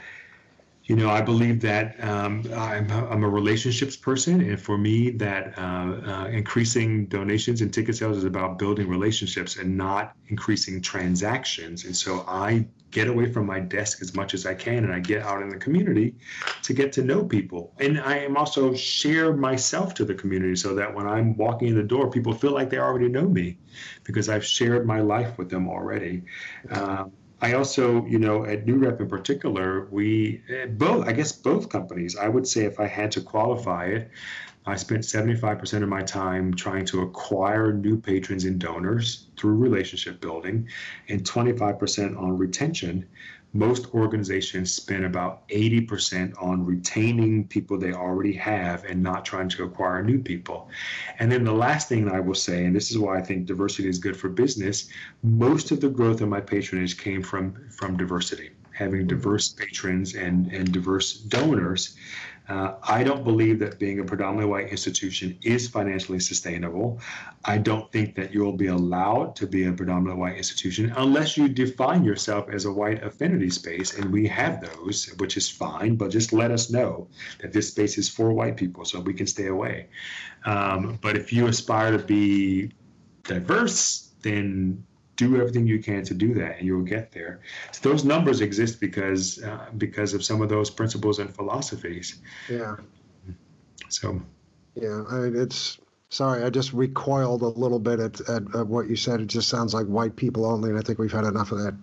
you know, I believe that um, I'm, I'm, a relationships person, and for me, that uh, uh, increasing donations and ticket sales is about building relationships and not increasing transactions. And so I get away from my desk as much as I can, and I get out in the community to get to know people. And I am also share myself to the community so that when I'm walking in the door, people feel like they already know me because I've shared my life with them already. Um, I also, you know, at New Rep in particular, we both, I guess both companies, I would say if I had to qualify it, I spent 75% of my time trying to acquire new patrons and donors through relationship building and 25% on retention most organizations spend about 80% on retaining people they already have and not trying to acquire new people. And then the last thing I will say, and this is why I think diversity is good for business, most of the growth of my patronage came from from diversity having diverse patrons and, and diverse donors uh, I don't believe that being a predominantly white institution is financially sustainable. I don't think that you'll be allowed to be a predominantly white institution unless you define yourself as a white affinity space, and we have those, which is fine, but just let us know that this space is for white people so we can stay away. Um, but if you aspire to be diverse, then do everything you can to do that and you'll get there. So those numbers exist because uh, because of some of those principles and philosophies. Yeah. So. Yeah I mean, it's sorry i just recoiled a little bit at, at, at, what you said. It just sounds like white people only and i think we've had enough of that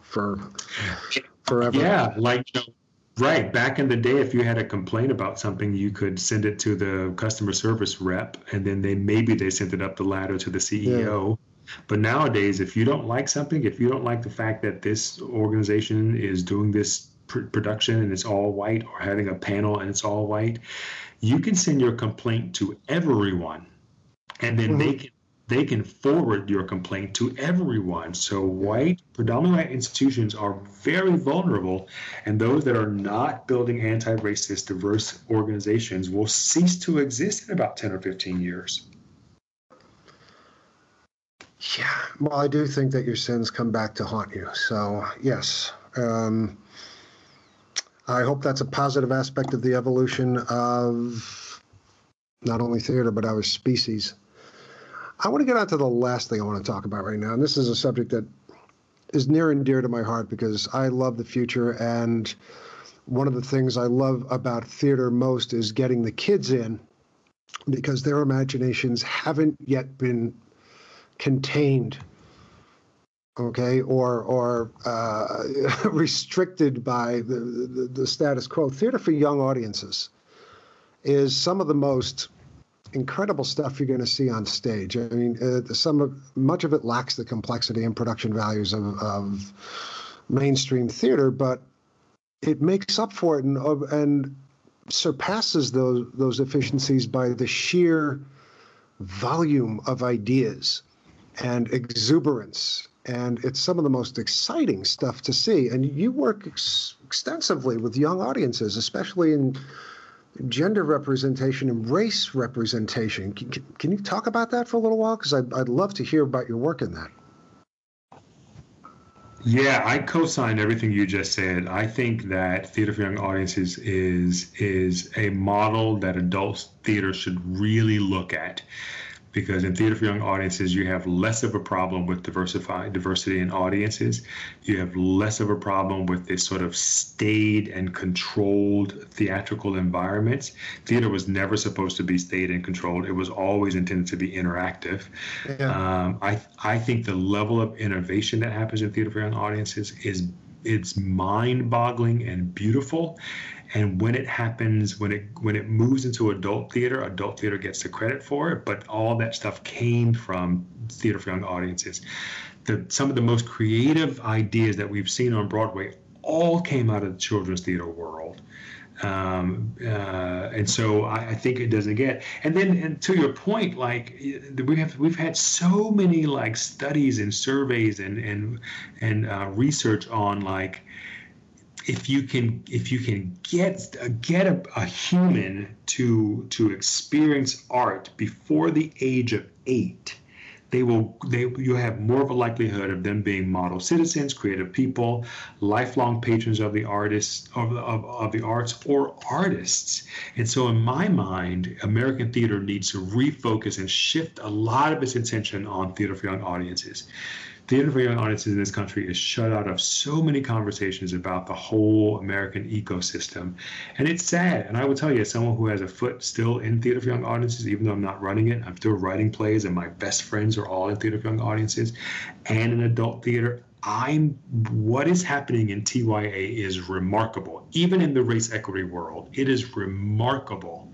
for forever. Yeah like Right. Back in the day, if you had a complaint about something, you could send it to the customer service rep, and then they maybe they sent it up the ladder to the CEO. Yeah but nowadays, if you don't like something, if you don't like the fact that this organization is doing this pr- production and it's all white, or having a panel and it's all white, you can send your complaint to everyone, and then mm-hmm. they can they can forward your complaint to everyone. So white, predominantly white institutions are very vulnerable, and those that are not building anti-racist, diverse organizations will cease to exist in about 10 or 15 years. Yeah, well, I do think that your sins come back to haunt you. So, yes. Um, I hope that's a positive aspect of the evolution of not only theater, but our species. I want to get on to the last thing I want to talk about right now. And this is a subject that is near and dear to my heart because I love the future. And one of the things I love about theater most is getting the kids in because their imaginations haven't yet been contained okay or or uh, restricted by the, the, the status quo. Theater for young audiences is some of the most incredible stuff you're going to see on stage. I mean uh, some of much of it lacks the complexity and production values of, of mainstream theater but it makes up for it and and surpasses those those efficiencies by the sheer volume of ideas and exuberance. And it's some of the most exciting stuff to see. And you work ex- extensively with young audiences, especially in gender representation and race representation. Can, can you talk about that for a little while? Because I'd, I'd love to hear about your work in that. Yeah, I co-sign everything you just said. I think that theater for young audiences is is a model that adult theater should really look at because in theater for young audiences you have less of a problem with diversify diversity in audiences you have less of a problem with this sort of staid and controlled theatrical environments theater was never supposed to be staid and controlled it was always intended to be interactive yeah. um, I, I think the level of innovation that happens in theater for young audiences is it's mind-boggling and beautiful. And when it happens, when it when it moves into adult theater, adult theater gets the credit for it. But all that stuff came from theater for young audiences. The, some of the most creative ideas that we've seen on Broadway all came out of the children's theater world. Um, uh, and so I, I, think it doesn't get. And then, and to your point, like we have, we've had so many like studies and surveys and and and uh, research on like if you can if you can get get a, a human to to experience art before the age of eight they will they you have more of a likelihood of them being model citizens creative people lifelong patrons of the artists of, of, of the arts or artists. And so in my mind american theater needs to refocus and shift a lot of its attention on theater for young audiences theater for young audiences in this country is shut out of so many conversations about the whole American ecosystem. And it's sad. And I will tell you, as someone who has a foot still in theater for young audiences, even though I'm not running it, I'm still writing plays, and my best friends are all in theater for young audiences and in adult theater. I'm what is happening in TYA is remarkable. Even in the race equity world, it is remarkable.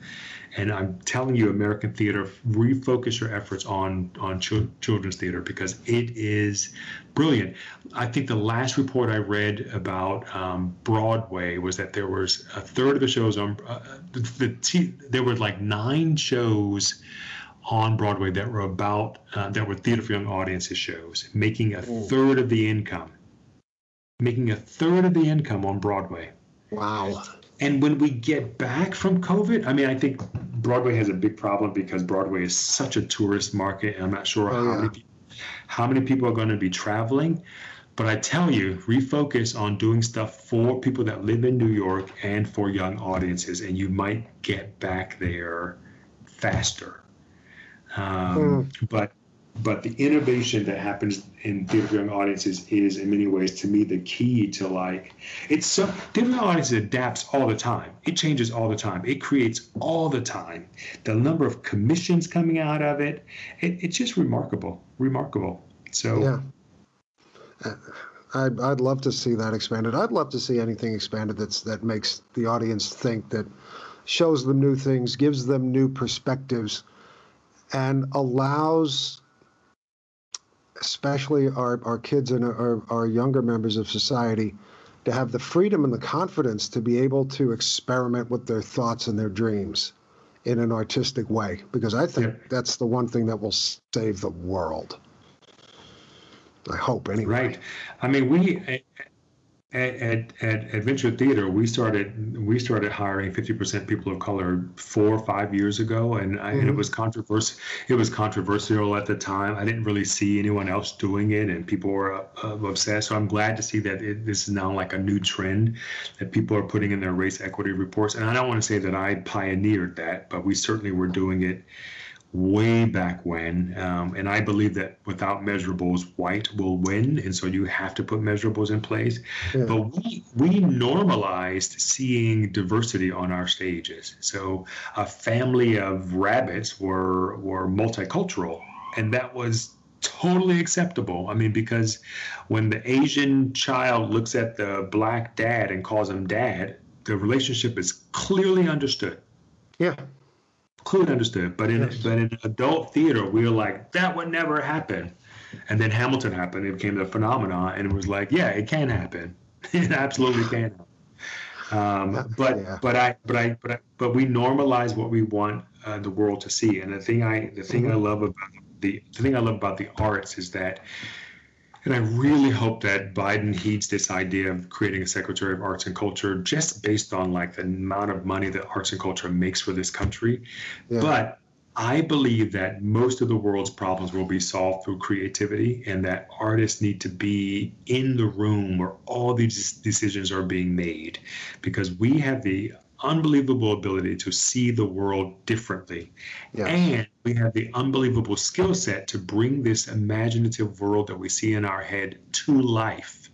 And I'm telling you, American theater, refocus your efforts on on ch- children's theater because it is brilliant. I think the last report I read about um, Broadway was that there was a third of the shows on uh, the, the t- there were like nine shows on Broadway that were about uh, that were theater for young audiences shows, making a Ooh. third of the income, making a third of the income on Broadway. Wow. And when we get back from COVID, I mean, I think Broadway has a big problem because Broadway is such a tourist market, and I'm not sure oh, how yeah. many how many people are going to be traveling. But I tell you, refocus on doing stuff for people that live in New York and for young audiences, and you might get back there faster. Um, mm. But but the innovation that happens in theater for young audiences is in many ways to me the key to like it's so theater for young audiences adapts all the time. It changes all the time. It creates all the time. The number of commissions coming out of it, it it's just remarkable remarkable. So yeah. I'd, I'd love to see that expanded. I'd love to see anything expanded that's that makes the audience think that shows them new things gives them new perspectives and allows especially our, our kids and our, our younger members of society, to have the freedom and the confidence to be able to experiment with their thoughts and their dreams in an artistic way. Because I think yeah. that's the one thing that will save the world. I hope, anyway. Right. I mean, we at, at, at Adventure Theater, we started we started hiring 50% people of color four or five years ago, and, I, mm-hmm. and it mm-hmm. was controversial. It was controversial at the time. I didn't really see anyone else doing it, and people were uh, obsessed. So I'm glad to see that it, this is now like a new trend that people are putting in their race equity reports. And I don't want to say that I pioneered that, but we certainly were doing it way back when. Um, and I believe that without measurables, white will win. And so you have to put measurables in place. Yeah. But we, we normalized seeing diversity on our stages. So a family of rabbits were, were multicultural. And that was totally acceptable. I mean, because when the Asian child looks at the black dad and calls him dad, the relationship is clearly understood. Yeah clearly understood. But in yes. but in adult theater, we were like, that would never happen. And then Hamilton happened. It became a phenomenon, and it was like, yeah, it can happen. it absolutely can. Um, but yeah. but I but I but I, but we normalize what we want uh, the world to see. And the thing I the thing mm-hmm. I love about the the thing I love about the arts is that and I really hope that Biden heeds this idea of creating a Secretary of Arts and Culture just based on like the amount of money that arts and culture makes for this country. Yeah. But I believe that most of the world's problems will be solved through creativity and that artists need to be in the room where all these decisions are being made because we have the unbelievable ability to see the world differently. Yes. And we have the unbelievable skill set to bring this imaginative world that we see in our head to life.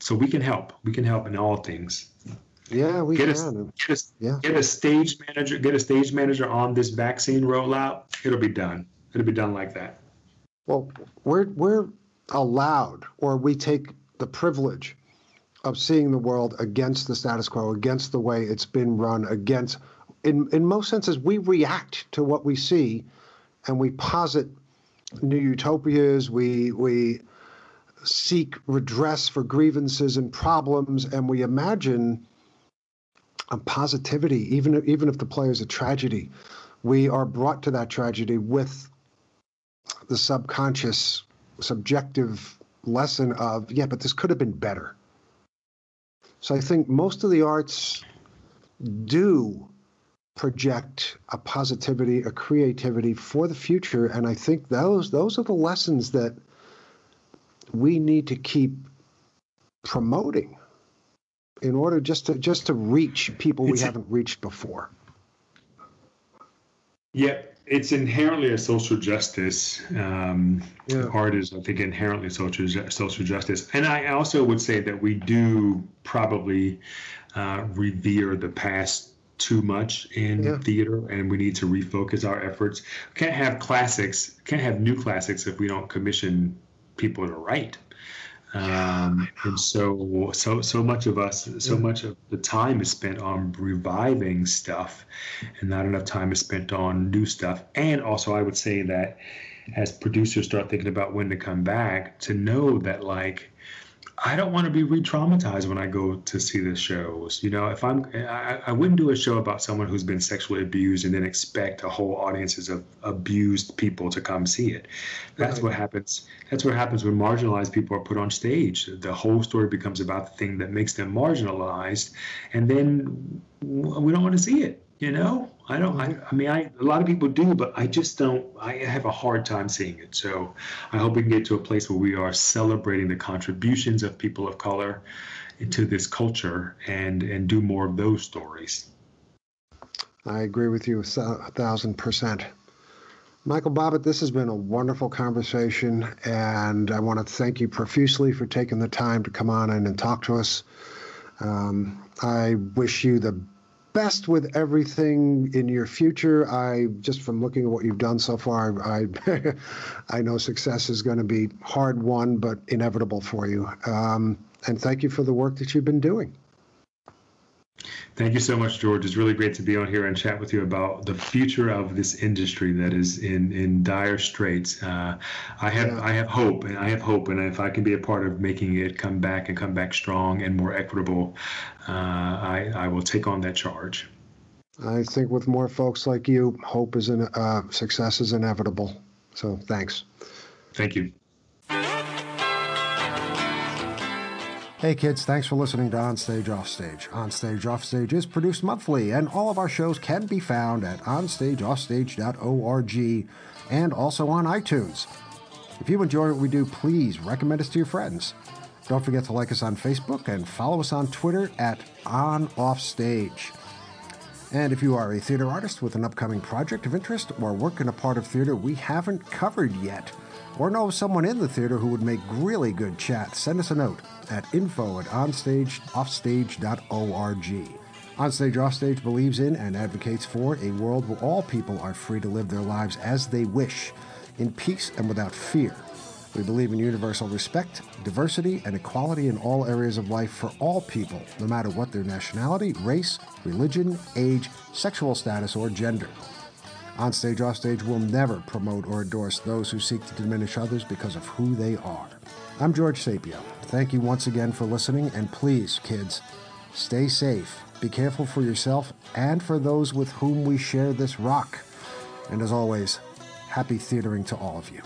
So we can help. We can help in all things. Yeah, we get can. A, get, a, yeah. get a stage manager. Get a stage manager on this vaccine rollout. It'll be done. It'll be done like that. Well, we're we're allowed, or we take the privilege of seeing the world against the status quo, against the way it's been run, against, in, in most senses, we react to what we see and we posit new utopias, we, we seek redress for grievances and problems, and we imagine a positivity, even, even if the play is a tragedy. We are brought to that tragedy with the subconscious, subjective lesson of, yeah, but this could have been better. So I think most of the arts do project a positivity, a creativity for the future, and I think those those are the lessons that we need to keep promoting in order just to just to reach people we haven't reached before. Yeah, it's inherently a social justice. Um, yeah. Art is, I think, inherently social social justice, and I also would say that we do probably uh, revere the past too much in yeah. theater, and we need to refocus our efforts. We can't have classics, can't have new classics if we don't commission people to write. Um, and so, so, so much of us, so much of the time is spent on reviving stuff, and not enough time is spent on new stuff. And also, I would say that as producers start thinking about when to come back, to know that like I don't want to be re-traumatized when I go to see the shows. You know, if I'm, I, I wouldn't do a show about someone who's been sexually abused and then expect a whole audiences of abused people to come see it. That's right. what happens. That's what happens when marginalized people are put on stage. The whole story becomes about the thing that makes them marginalized, and then we don't want to see it. You know, I don't. I, I, mean, I a lot of people do, but I just don't. I have a hard time seeing it. So, I hope we can get to a place where we are celebrating the contributions of people of color into this culture and and do more of those stories. I agree with you a thousand percent. Michael Bobbitt, this has been a wonderful conversation, and I want to thank you profusely for taking the time to come on in and talk to us. Um, I wish you the best with everything in your future. I just from looking at what you've done so far, I I know success is going to be hard won, but inevitable for you. Um, and thank you for the work that you've been doing. Thank you so much, George. It's really great to be on here and chat with you about the future of this industry that is in, in dire straits. Uh, I have yeah. I have hope, and I have hope, and if I can be a part of making it come back and come back strong and more equitable, uh, I I will take on that charge. I think with more folks like you, hope is in uh, success is inevitable. So thanks. Thank you. Hey kids, thanks for listening to Onstage Offstage. Onstage Offstage is produced monthly, and all of our shows can be found at onstageoffstage.org and also on iTunes. If you enjoy what we do, please recommend us to your friends. Don't forget to like us on Facebook and follow us on Twitter at OnOffStage. And if you are a theater artist with an upcoming project of interest or work in a part of theater we haven't covered yet, or know someone in the theater who would make really good chat, send us a note at info at onstageoffstage.org. Onstage Offstage believes in and advocates for a world where all people are free to live their lives as they wish, in peace and without fear. We believe in universal respect, diversity, and equality in all areas of life for all people, no matter what their nationality, race, religion, age, sexual status, or gender. Onstage Offstage will never promote or endorse those who seek to diminish others because of who they are. I'm George Sapio. Thank you once again for listening, and please, kids, stay safe. Be careful for yourself and for those with whom we share this rock. And as always, happy theatering to all of you.